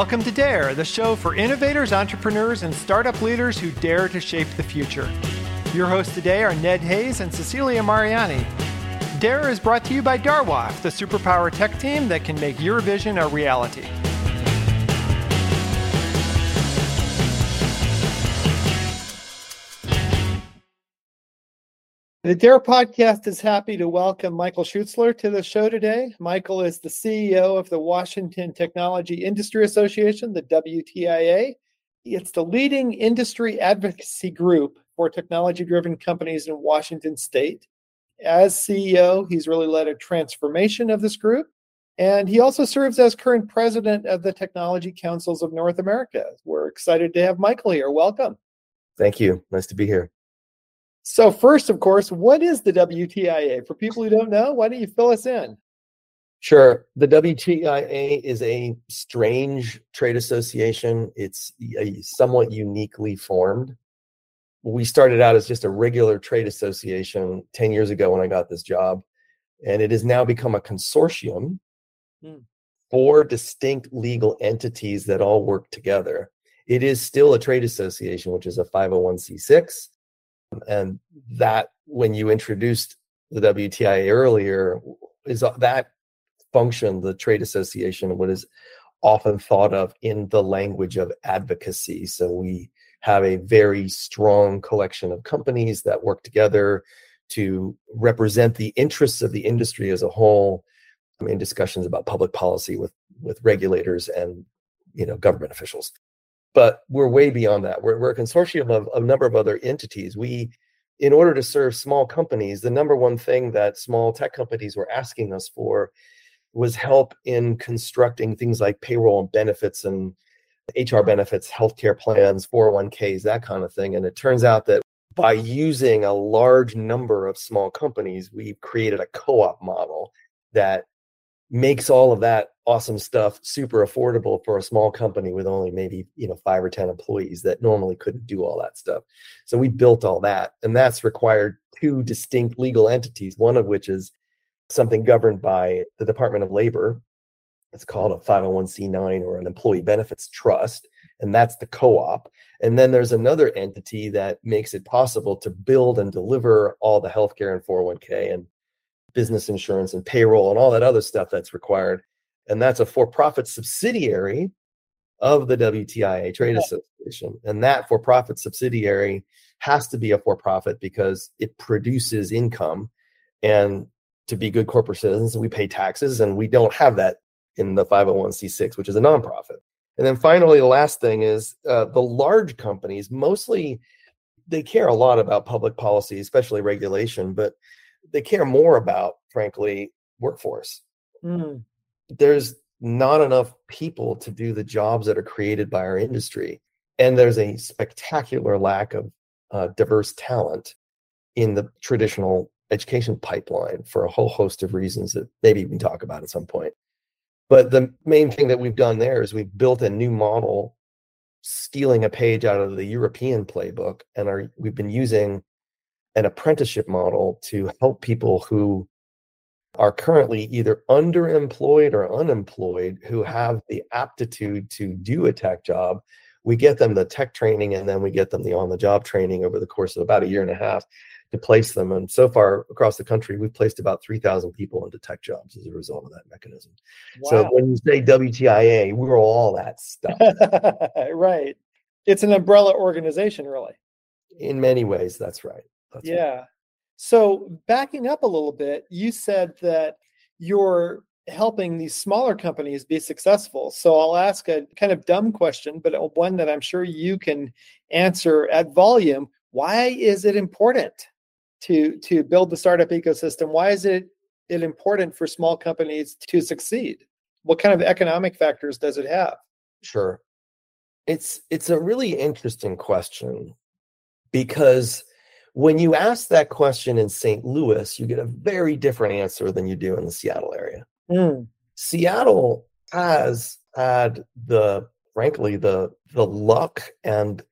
Welcome to Dare, the show for innovators, entrepreneurs, and startup leaders who dare to shape the future. Your hosts today are Ned Hayes and Cecilia Mariani. Dare is brought to you by Darwoft, the superpower tech team that can make your vision a reality. The Dare podcast is happy to welcome Michael Schutzler to the show today. Michael is the CEO of the Washington Technology Industry Association, the WTIA. It's the leading industry advocacy group for technology driven companies in Washington state. As CEO, he's really led a transformation of this group. And he also serves as current president of the Technology Councils of North America. We're excited to have Michael here. Welcome. Thank you. Nice to be here. So, first, of course, what is the WTIA? For people who don't know, why don't you fill us in? Sure. The WTIA is a strange trade association. It's a somewhat uniquely formed. We started out as just a regular trade association 10 years ago when I got this job, and it has now become a consortium, hmm. four distinct legal entities that all work together. It is still a trade association, which is a 501c6 and that when you introduced the WTIA earlier is uh, that function, the trade association, what is often thought of in the language of advocacy. So we have a very strong collection of companies that work together to represent the interests of the industry as a whole in discussions about public policy with with regulators and you know government officials but we're way beyond that. We're, we're a consortium of, of a number of other entities. We, in order to serve small companies, the number one thing that small tech companies were asking us for was help in constructing things like payroll and benefits and HR benefits, healthcare plans, 401ks, that kind of thing. And it turns out that by using a large number of small companies, we've created a co op model that makes all of that awesome stuff super affordable for a small company with only maybe you know five or ten employees that normally couldn't do all that stuff. So we built all that and that's required two distinct legal entities one of which is something governed by the department of labor. It's called a 501c9 or an employee benefits trust and that's the co-op. And then there's another entity that makes it possible to build and deliver all the healthcare and 401k and business insurance and payroll and all that other stuff that's required. And that's a for profit subsidiary of the WTIA Trade Association. And that for profit subsidiary has to be a for profit because it produces income. And to be good corporate citizens, we pay taxes, and we don't have that in the 501c6, which is a nonprofit. And then finally, the last thing is uh, the large companies mostly they care a lot about public policy, especially regulation, but they care more about, frankly, workforce. Mm. There's not enough people to do the jobs that are created by our industry. And there's a spectacular lack of uh, diverse talent in the traditional education pipeline for a whole host of reasons that maybe we can talk about at some point. But the main thing that we've done there is we've built a new model, stealing a page out of the European playbook, and are we've been using an apprenticeship model to help people who are currently either underemployed or unemployed who have the aptitude to do a tech job. We get them the tech training and then we get them the on the job training over the course of about a year and a half to place them. And so far across the country, we've placed about 3,000 people into tech jobs as a result of that mechanism. Wow. So when you say WTIA, we're all that stuff. right. It's an umbrella organization, really. In many ways, that's right. That's yeah. What... So backing up a little bit, you said that you're helping these smaller companies be successful. So I'll ask a kind of dumb question, but one that I'm sure you can answer at volume. Why is it important to to build the startup ecosystem? Why is it it important for small companies to succeed? What kind of economic factors does it have? Sure. It's it's a really interesting question because when you ask that question in St. Louis, you get a very different answer than you do in the Seattle area. Mm. Seattle has had the frankly the the luck and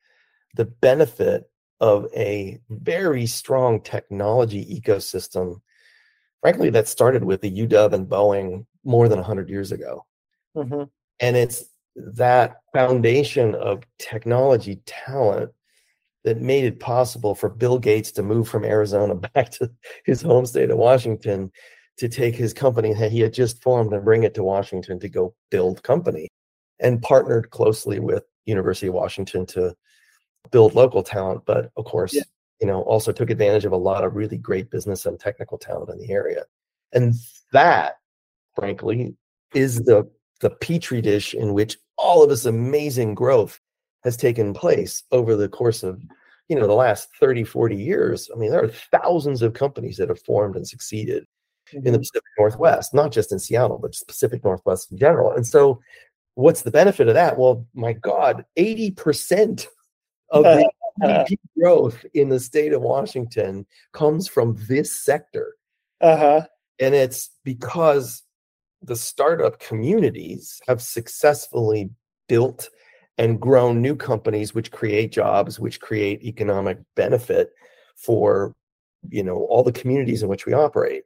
the benefit of a very strong technology ecosystem frankly that started with the uw and boeing more than 100 years ago mm-hmm. and it's that foundation of technology talent that made it possible for Bill Gates to move from Arizona back to his home state of Washington to take his company that he had just formed and bring it to Washington to go build company and partnered closely with University of Washington to build local talent but of course yeah. you know also took advantage of a lot of really great business and technical talent in the area and that frankly is the the petri dish in which all of this amazing growth has taken place over the course of you know the last 30 40 years i mean there are thousands of companies that have formed and succeeded mm-hmm. in the mm-hmm. pacific northwest not just in seattle but pacific northwest in general and so what's the benefit of that well my god 80% of the GDP growth in the state of washington comes from this sector uh-huh. and it's because the startup communities have successfully built and grown new companies which create jobs which create economic benefit for you know all the communities in which we operate.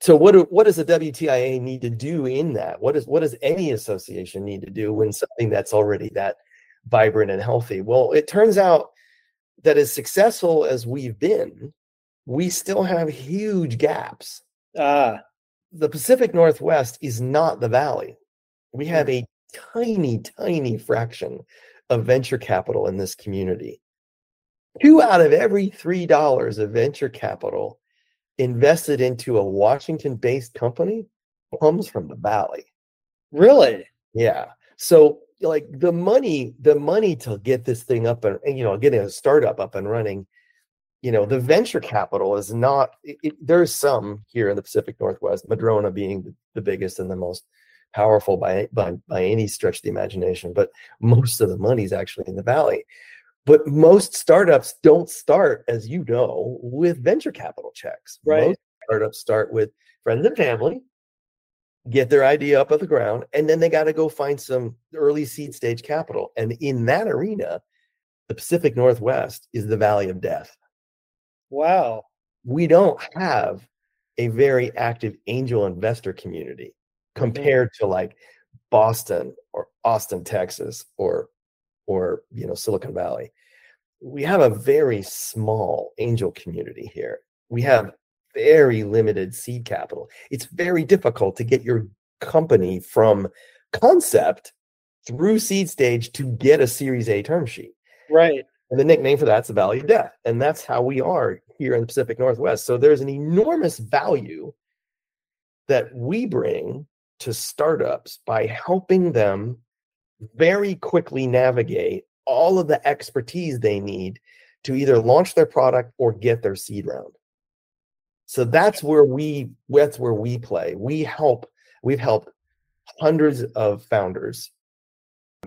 So what do, what does the WTIA need to do in that? What is what does any association need to do when something that's already that vibrant and healthy? Well it turns out that as successful as we've been we still have huge gaps. Ah. The Pacific Northwest is not the valley. We have mm. a tiny, tiny fraction of venture capital in this community. Two out of every three dollars of venture capital invested into a Washington based company comes from the valley. Really? Yeah. So like the money, the money to get this thing up and you know, getting a startup up and running you know the venture capital is not it, it, there's some here in the pacific northwest madrona being the biggest and the most powerful by, by by any stretch of the imagination but most of the money is actually in the valley. But most startups don't start as you know with venture capital checks. Right. Most startups start with friends and family get their idea up off the ground and then they got to go find some early seed stage capital. And in that arena the pacific northwest is the valley of death. Wow. We don't have a very active angel investor community. Mm-hmm. compared to like Boston or Austin, Texas, or or you know Silicon Valley. We have a very small angel community here. We have very limited seed capital. It's very difficult to get your company from concept through seed stage to get a series A term sheet. Right. And the nickname for that's the Valley of Death. And that's how we are here in the Pacific Northwest. So there's an enormous value that we bring to startups by helping them very quickly navigate all of the expertise they need to either launch their product or get their seed round. So that's where we that's where we play. We help we've helped hundreds of founders.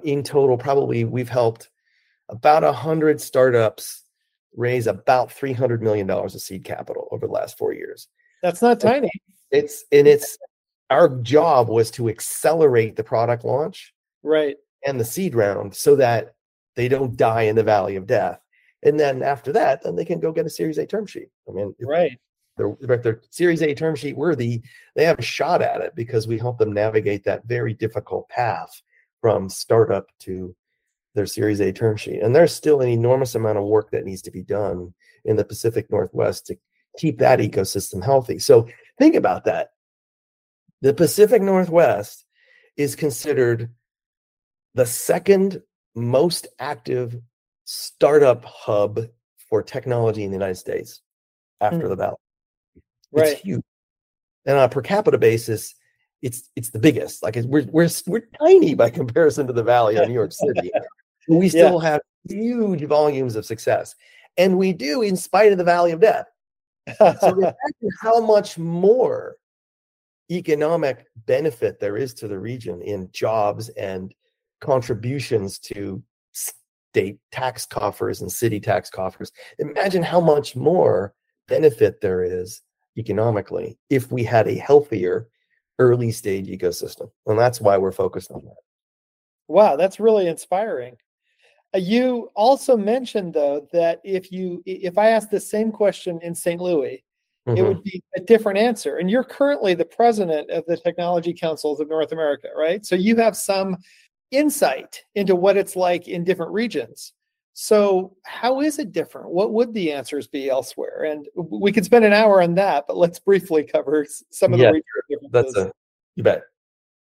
In total probably we've helped about a hundred startups raise about three hundred million dollars of seed capital over the last four years. That's not tiny. It's and it's our job was to accelerate the product launch, right, and the seed round so that they don't die in the valley of death. And then after that, then they can go get a Series A term sheet. I mean, right. They're, if they're Series A term sheet worthy, they have a shot at it because we help them navigate that very difficult path from startup to their Series A term sheet. And there's still an enormous amount of work that needs to be done in the Pacific Northwest to keep that ecosystem healthy. So think about that. The Pacific Northwest is considered the second most active startup hub for technology in the United States after mm. the Valley. Right. It's huge. And on a per capita basis, it's it's the biggest. Like we're we're we're tiny by comparison to the Valley of New York City. we still yeah. have huge volumes of success. And we do in spite of the valley of death. so imagine how much more economic benefit there is to the region in jobs and contributions to state tax coffers and city tax coffers. Imagine how much more benefit there is economically if we had a healthier early stage ecosystem. And that's why we're focused on that. Wow, that's really inspiring. Uh, you also mentioned though that if you if I asked the same question in St. Louis, mm-hmm. it would be a different answer. And you're currently the president of the Technology Councils of North America, right? So you have some insight into what it's like in different regions. So, how is it different? What would the answers be elsewhere? And we could spend an hour on that, but let's briefly cover some of Yeah, the regional That's a you bet.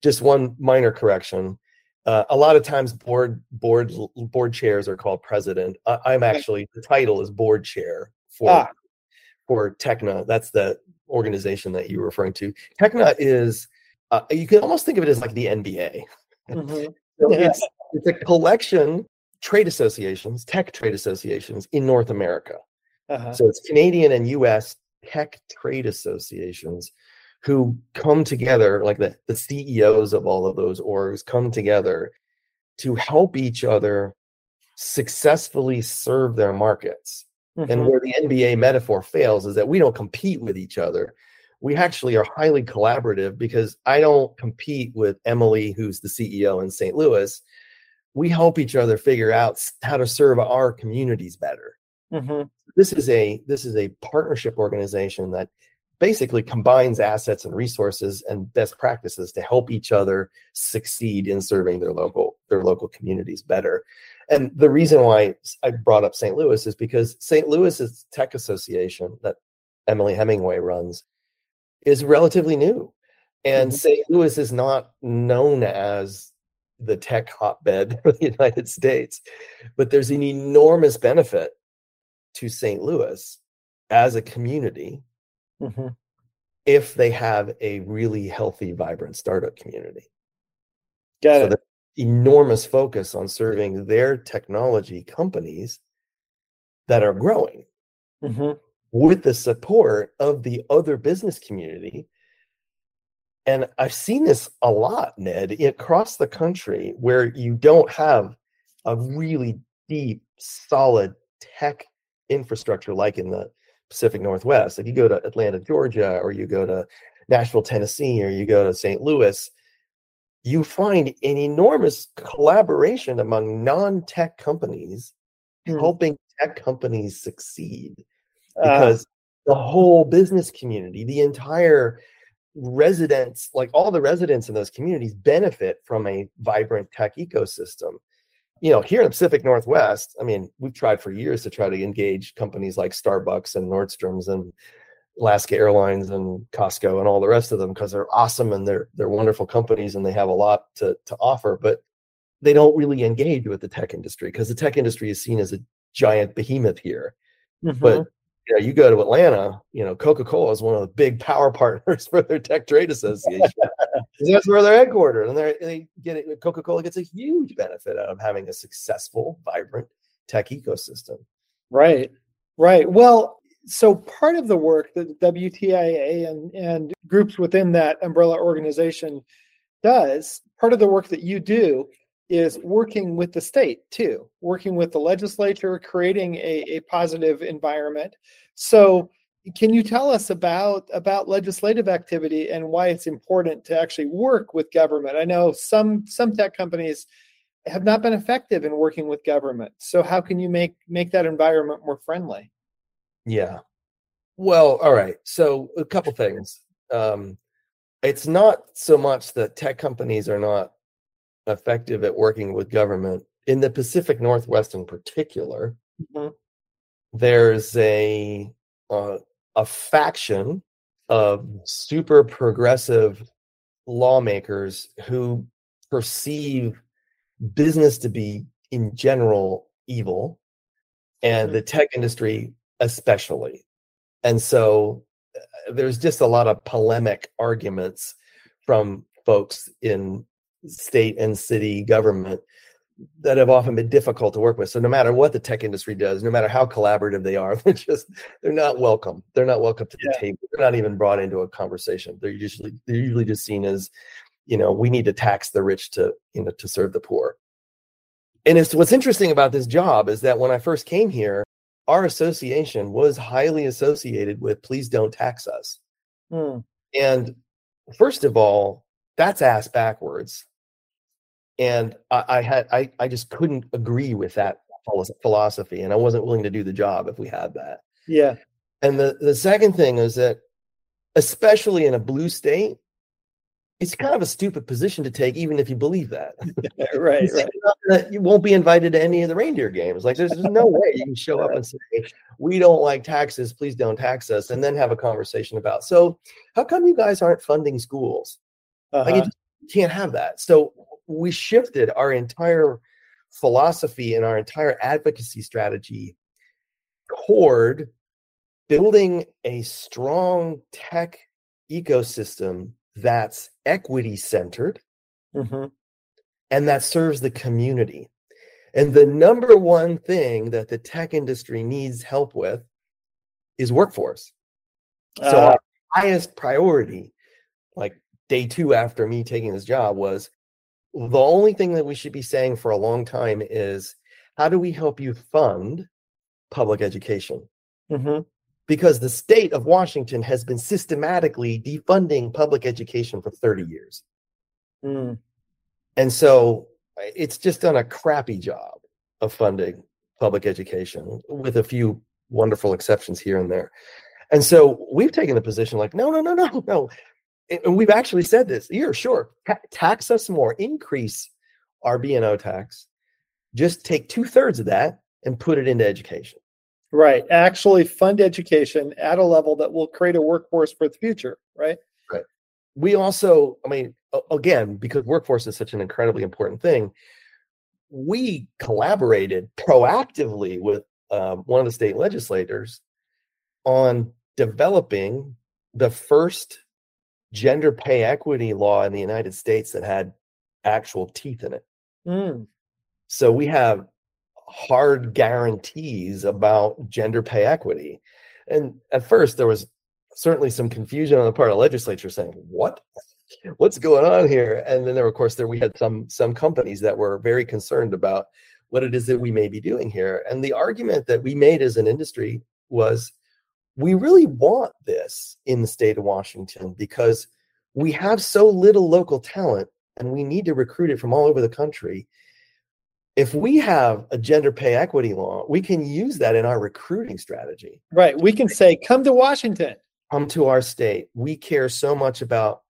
Just one minor correction. Uh, a lot of times, board board board chairs are called president. I, I'm actually the title is board chair for Ah. For TECNA. That's the organization that you were referring to. TECNA is uh, you can almost think of it as like the NBA. Mhm. So Yeah. it's, it's a collection trade associations, tech trade associations in North America. Uh-huh. So it's Canadian and US tech trade associations who come together, like the, the CEOs of all of those orgs come together to help each other successfully serve their markets. And Mhm. where the NBA metaphor fails is that we don't compete with each other. We actually are highly collaborative because I don't compete with Emily, who's the CEO in St. Louis. We help each other figure out how to serve our communities better. Mhm. This is a this is a partnership organization that basically combines assets and resources and best practices to help each other succeed in serving their local their local communities better. And the reason why I brought up St. Louis is because St. Louis's tech association that Emily Hemingway runs is relatively new. And Mhm. St. Louis is not known as the tech hotbed for the United States, but there's an enormous benefit to St. Louis as a community Mhm. if they have a really healthy, vibrant startup community. Got So it. Enormous focus on serving their technology companies that are growing Mhm. with the support of the other business community. And I've seen this a lot, Ned, across the country where you don't have a really deep, solid tech infrastructure like in the Pacific Northwest. If you go to Atlanta, Georgia, or you go to Nashville, Tennessee, or you go to St. Louis, you find an enormous collaboration among non tech companies Hmm. helping tech companies succeed Ah, because the whole business community, the entire residents, like all the residents in those communities benefit from a vibrant tech ecosystem. You know, here in the Pacific Northwest, I mean, we've tried for years to try to engage companies like Starbucks and Nordstrom's and Alaska Airlines and Costco and all the rest of them because they're awesome and they're they're wonderful companies and they have a lot to to offer, but they don't really engage with the tech industry because the tech industry is seen as a giant behemoth here. mhm. But you know, you go to Atlanta, you know, Coca Cola is one of the big power partners for their tech trade association. That's where they're headquartered, and they they get it. Coca Cola gets a huge benefit out of having a successful, vibrant tech ecosystem. Right, right. Well, so part of the work that WTIA and, and groups within that umbrella organization does, part of the work that you do is working with the state too, working with the legislature, creating a, a positive environment. So can you tell us about about legislative activity and why it's important to actually work with government? I know some some tech companies have not been effective in working with government. So how can you make make that environment more friendly? Yeah. Well, all right. So a couple things. Um, it's not so much that tech companies are not effective at working with government in the Pacific Northwest, in particular. Mhm. There's a uh, a faction of super progressive lawmakers who perceive business to be in general evil and Mhm. the tech industry especially. And so uh, there's just a lot of polemic arguments from folks in state and city government that have often been difficult to work with. So no matter what the tech industry does no matter how collaborative they are they're just they're not welcome. They're not welcome to the Yeah. table. They're not even brought into a conversation. They're usually they're usually just seen as you know we need to tax the rich to you know to serve the poor. And it's what's interesting about this job is that when i first came here our association was highly associated with please don't tax us Hmm. and first of all that's ass backwards and i, I had I, I just couldn't agree with that philosophy and i wasn't willing to do the job if we had that Yeah. and the, the second thing is that especially in a blue state it's kind of a stupid position to take, even if you believe that. right, right. You won't be invited to any of the reindeer games. Like, there's, there's no way you can show up and say, "We don't like taxes. Please don't tax us," and then have a conversation about. So, how come you guys aren't funding schools? Uh-huh. Like, you can't have that. So, we shifted our entire philosophy and our entire advocacy strategy toward building a strong tech ecosystem that's equity centered Mhm. and that serves the community. And the number one thing that the tech industry needs help with is workforce. So, Uh, our highest priority, like day two after me taking this job, was the only thing that we should be saying for a long time is how do we help you fund public education? mhm. Because the state of Washington has been systematically defunding public education for 30 years. Mm. And so it's just done a crappy job of funding public education with a few wonderful exceptions here and there. And so we've taken the position like, no, no, no, no, no. And we've actually said this here, sure, ta- tax us more, increase our B&O tax, just take two thirds of that and put it into education. Right. Actually fund education at a level that will create a workforce for the future, right? we also i mean again because workforce is such an incredibly important thing we collaborated proactively with um, one of the state legislators on developing the first gender pay equity law in the united states that had actual teeth in it Mm. so we have hard guarantees about gender pay equity. And at first, there was certainly some confusion on the part of the legislature saying, "What? What's going on here?" And then there, of course, there we had some some companies that were very concerned about what it is that we may be doing here. And the argument that we made as an industry was, we really want this in the state of Washington because we have so little local talent, and we need to recruit it from all over the country if we have a gender pay equity law, we can use that in our recruiting strategy. Right. We can say, come to Washington. Come to our state. We care so much about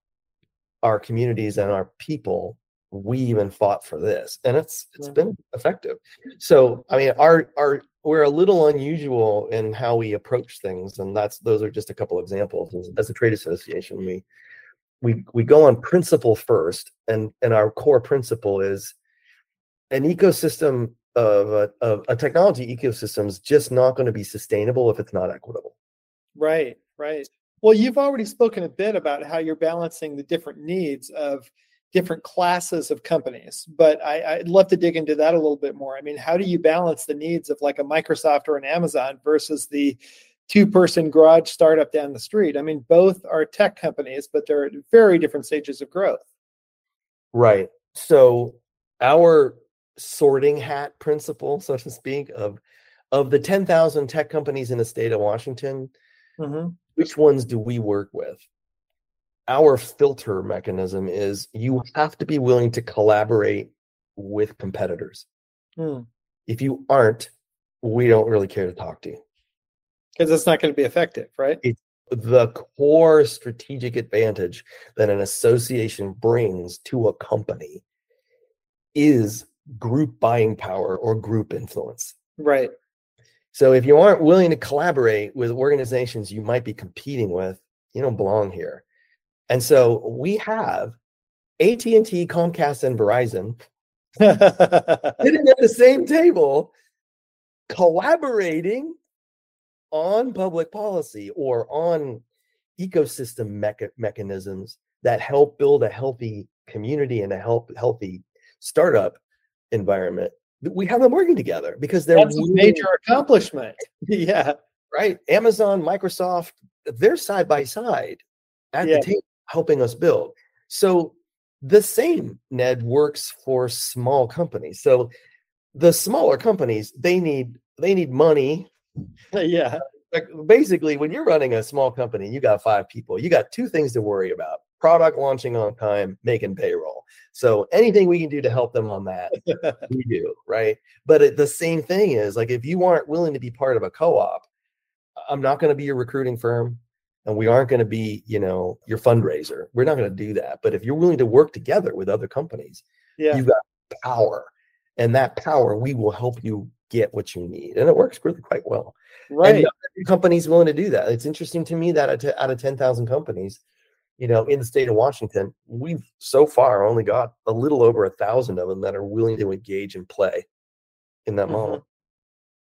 our communities and our people. We even fought for this, and it's it's Yeah. been effective. So, I mean, our our we're a little unusual in how we approach things, and that's those are just a couple examples. As- a trade association, we we we go on principle first, and and our core principle is an ecosystem of a, of a technology ecosystem is just not going to be sustainable if it's not equitable. Right. Right. Well, you've already spoken a bit about how you're balancing the different needs of different classes of companies, but I, I'd love to dig into that a little bit more. I mean, how do you balance the needs of like a Microsoft or an Amazon versus the two person garage startup down the street? I mean, both are tech companies, but they're at very different stages of growth. Right. So our sorting hat principle, so to speak, of of the 10,000 tech companies in the state of Washington, Mhm. which ones do we work with? Our filter mechanism is you have to be willing to collaborate with competitors. Hmm. If you aren't, we don't really care to talk to you. Because it's not going to be effective, right? the core strategic advantage that an association brings to a company is group buying power or group influence. Right. So if you aren't willing to collaborate with organizations you might be competing with, you don't belong here. And so we have AT&T, Comcast and Verizon sitting at the same table collaborating on public policy or on ecosystem mecha- mechanisms that help build a healthy community and a help healthy startup environment we have them working together because they're That's a major accomplishment. yeah. right amazon microsoft they're side by side at Yeah. the table helping us build so the same ned works for small companies so the smaller companies they need they need money Yeah. like basically when you're running a small company you got five people you got two things to worry about product launching on time making payroll so anything we can do to help them on that we do right but it, the same thing is like if you aren't willing to be part of a co-op i'm not going to be your recruiting firm and we aren't going to be, you know, your fundraiser. We're not going to do that. But if you're willing to work together with other companies, Yeah. you've got power. And that power, we will help you get what you need. And it works really quite well. Right. And company's willing to do that. It's interesting to me that out of- out of 10,000 companies, you know, in the state of Washington, we've so far only got a little over a thousand of them that are willing to engage and play in that Mhm. model.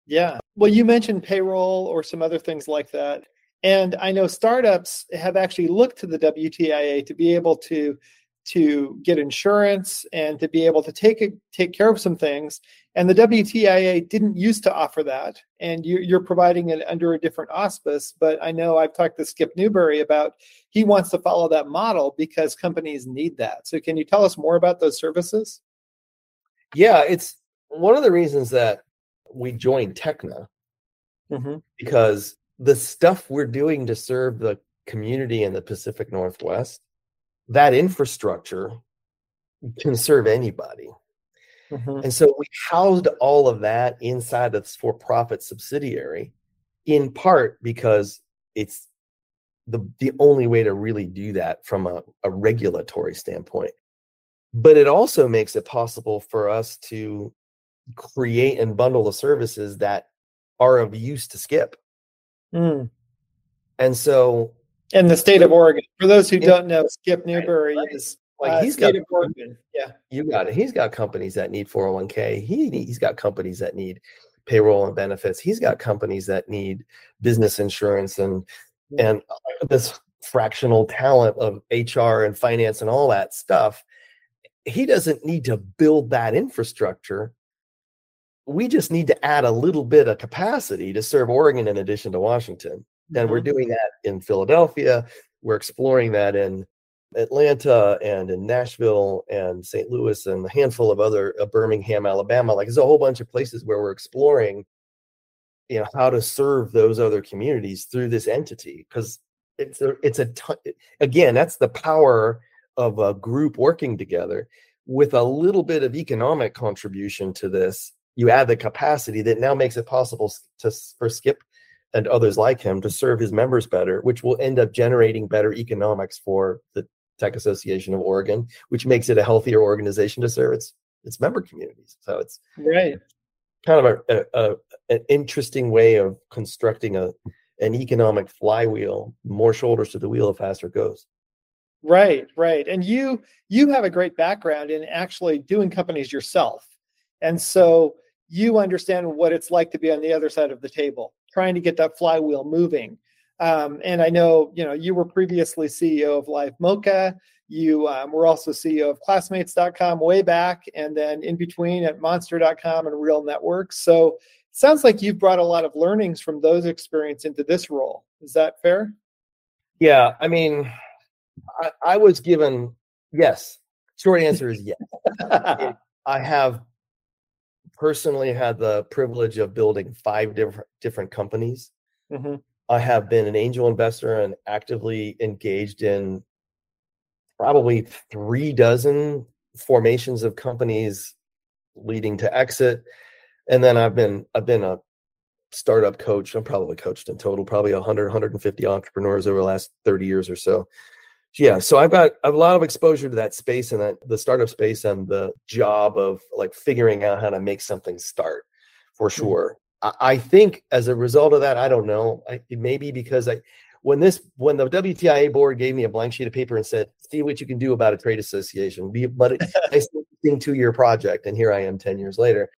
Yeah. Well, you mentioned payroll or some other things like that. And I know startups have actually looked to the WTIA to be able to to get insurance and to be able to take a, take care of some things. And the WTIA didn't used to offer that. And you, you're providing it under a different auspice. But I know I've talked to Skip Newberry about he wants to follow that model because companies need that. So can you tell us more about those services? Yeah, it's one of the reasons that we joined TECNA Mm-hmm. because the stuff we're doing to serve the community in the Pacific Northwest, that infrastructure can serve anybody. Mm-hmm. And so we housed all of that inside of this for-profit subsidiary, in part because it's the the only way to really do that from a, a regulatory standpoint. But it also makes it possible for us to create and bundle the services that are of use to Skip. Mm. And so in the state of Oregon. For those who don't know, Skip Newberry is like uh, he's got state of Oregon. Yeah. you got it. He's got companies that need 401k. He he's got companies that need payroll and benefits. He's got companies that need business insurance and and this fractional talent of HR and finance and all that stuff. He doesn't need to build that infrastructure. We just need to add a little bit of capacity to serve Oregon in addition to Washington. And we're doing that in Philadelphia. We're exploring that in Atlanta and in Nashville and St. Louis and a handful of other uh, Birmingham, Alabama. Like there's a whole bunch of places where we're exploring, you know, how to serve those other communities through this entity because it's a it's a ton, again that's the power of a group working together with a little bit of economic contribution to this. You add the capacity that now makes it possible to for Skip and others like him to serve his members better, which will end up generating better economics for the Tech Association of Oregon, which makes it a healthier organization to serve its its member communities. So it's Right. kind of a, a, a an interesting way of constructing a an economic flywheel. More shoulders to the wheel, the faster it goes. Right, right. And you you have a great background in actually doing companies yourself. And so you understand what it's like to be on the other side of the table, trying to get that flywheel moving. Um, and I know, you know, you were previously CEO of Livemocha. You um, were also CEO of Classmates.com way back, and then in between at Monster.com and RealNetworks. So it sounds like you've brought a lot of learnings from those experience into this role. Is that fair? Yeah, I mean, I, I was given yes. Short answer is yes. I have personally had the privilege of building five different different companies. Mhm. I have been an angel investor and actively engaged in probably three dozen formations of companies leading to exit. And then I've been I've been a startup coach. I'm probably coached in total probably 100 150 entrepreneurs over the last 30 years or so. Yeah, so I've got a lot of exposure to that space and that the startup space and the job of like figuring out how to make something start for mm-hmm. sure. I, I think as a result of that, I don't know. I, it may be because I when this when the WTIA board gave me a blank sheet of paper and said, "See what you can do about a trade association," be but it, nice two year project, and here I am ten years later.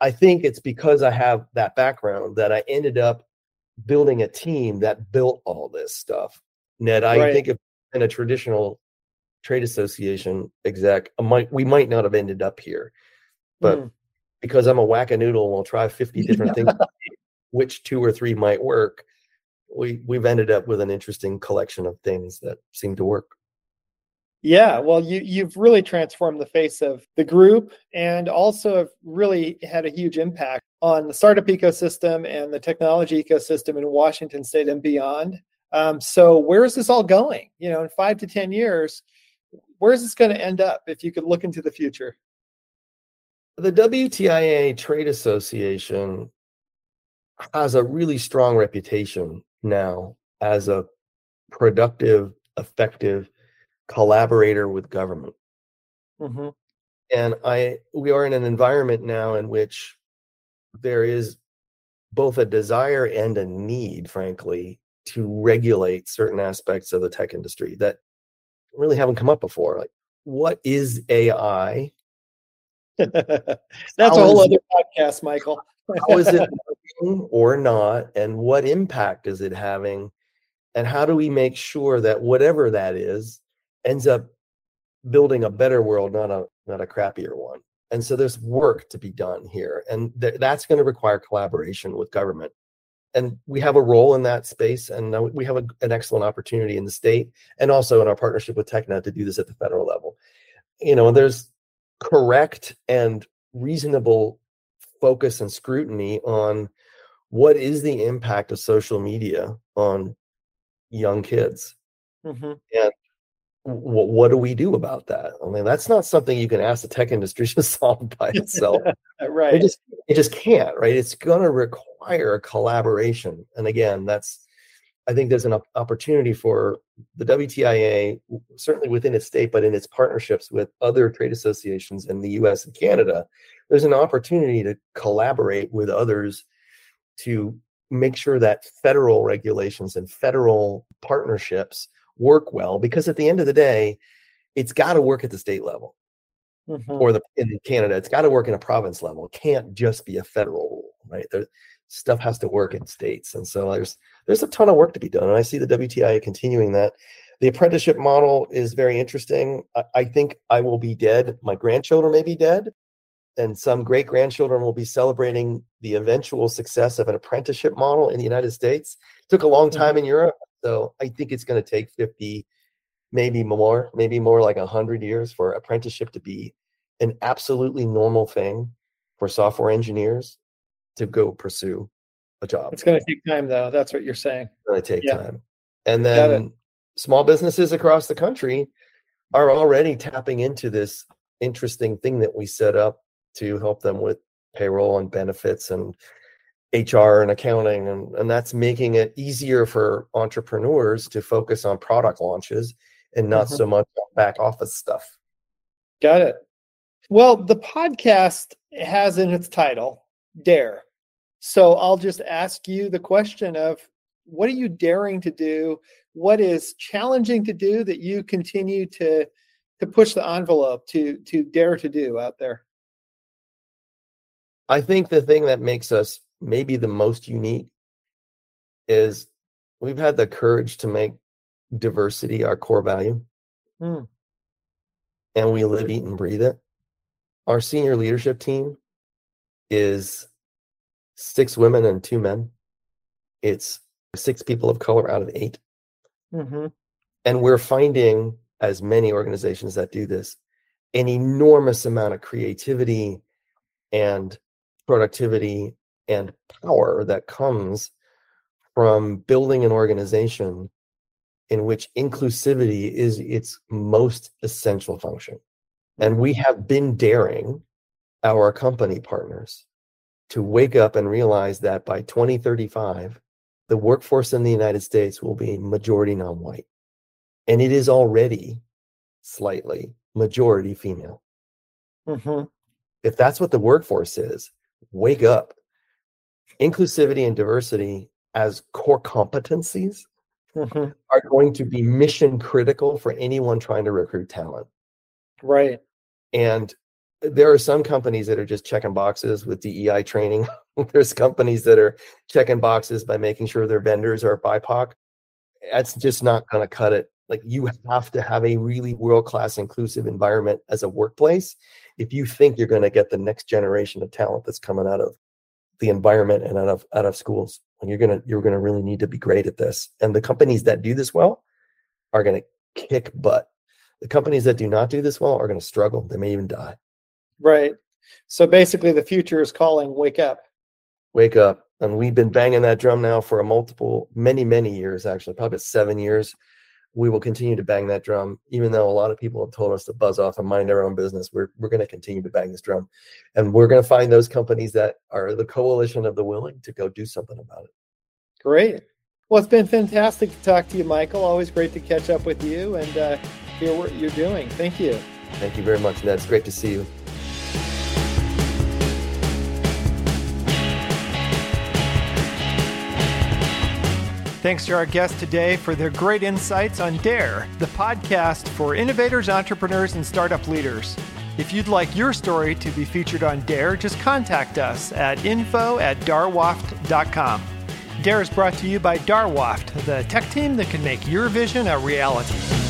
I think it's because I have that background that I ended up building a team that built all this stuff. Ned, I Right. think if in a traditional trade association exec, I might we might not have ended up here, but Mm. because I'm a whack-a-noodle and we'll try 50 different things, which two or three might work, we we've ended up with an interesting collection of things that seem to work. Yeah, well, you you've really transformed the face of the group, and also have really had a huge impact on the startup ecosystem and the technology ecosystem in Washington State and beyond. Um, so, where is this all going? You know, in five to ten years, where is this going to end up? If you could look into the future. The WTIA Trade Association has a really strong reputation now as a productive, effective collaborator with government. hmm And I we are in an environment now in which there is both a desire and a need, frankly, to regulate certain aspects of the tech industry that really haven't come up before. Like, what is AI? That's a whole other podcast, Michael. How is it working or not? And what impact is it having? And how do we make sure that whatever that is ends up building a better world, not a not a crappier one? And so there's work to be done here, and th- that's going to require collaboration with government. And we have a role in that space, and we have a, an excellent opportunity in the state, and also in our partnership with TechNet to do this at the federal level. You know, there's correct and reasonable focus and scrutiny on what is the impact of social media on young kids hmm what, what do we do about that? I mean that's not something you can ask the tech industry to solve by itself. It right. just it just can't right? It's going to require collaboration. And again that's i think there's an op- opportunity for the wtia certainly within its state but in its partnerships with other trade associations in the us and canada there's an opportunity to collaborate with others to make sure that federal regulations and federal partnerships work well because at the end of the day it's got to work at the state level Mhm. or the in Canada, it's got to work in a province level. It can't just be a federal rule, right? There, stuff has to work in states, and so there's there's a ton of work to be done. And I see the WTI continuing that. The apprenticeship model is very interesting. I, I think I will be dead. My grandchildren may be dead, and some great grandchildren will be celebrating the eventual success of an apprenticeship model in the United States. took a long time in Europe, so I think it's going to take 50 maybe more, maybe more like 100 years for apprenticeship to be an absolutely normal thing for software engineers to go pursue a job. It's going to take time, though. That's what you're saying. It's going to take Yeah. time. And then small businesses across the country are already tapping into this interesting thing that we set up to help them with payroll and benefits and HR and accounting and, and that's making it easier for entrepreneurs to focus on product launches and not Mhm. so much on back office stuff. Got it. Well, the podcast has in its title Dare. So I'll just ask you the question of what are you daring to do? What is challenging to do that you continue to to push the envelope to to dare to do out there? I think the thing that makes us maybe the most unique is we've had the courage to make diversity our core value Hmm. and we live, eat, and breathe it. Our senior leadership team is six women and two men. It's six people of color out of eight. hmm And we're finding, as many organizations that do this, an enormous amount of creativity and productivity and power that comes from building an organization in which inclusivity is its most essential function. And we have been daring our company partners to wake up and realize that by 2035, the workforce in the United States will be majority non white. And it is already slightly majority female. hmm If that's what the workforce is, wake up. Inclusivity and diversity as core competencies hmm are going to be mission critical for anyone trying to recruit talent. Right. And there are some companies that are just checking boxes with DEI training. There's companies that are checking boxes by making sure their vendors are BIPOC. That's just not going to cut it. Like you have to have a really world class inclusive environment as a workplace if you think you're going to get the next generation of talent that's coming out of the environment and out of out of schools. And you're gonna you're gonna really need to be great at this. And the companies that do this well are to kick butt. The companies that do not do this well are to struggle. They may even die. Right. So basically, the future is calling. Wake up. Wake up. And we've been banging that drum now for a multiple, many, many years, actually, probably seven years. We will continue to bang that drum, even though a lot of people have told us to buzz off and mind our own business. We're, we're going to continue to bang this drum. And we're going to find those companies that are the coalition of the willing to go do something about it. Great. Well, it's been fantastic to talk to you, Michael. Always great to catch up with you and uh, hear what you're doing. Thank you. Thank you very much, Ned. It's great to see you. Thanks to our guests today for their great insights on DARE, the podcast for innovators, entrepreneurs, and startup leaders. If you'd like your story to be featured on DARE, just contact us at info at darwoft.com. DARE is brought to you by Darwoft, the tech team that can make your vision a reality.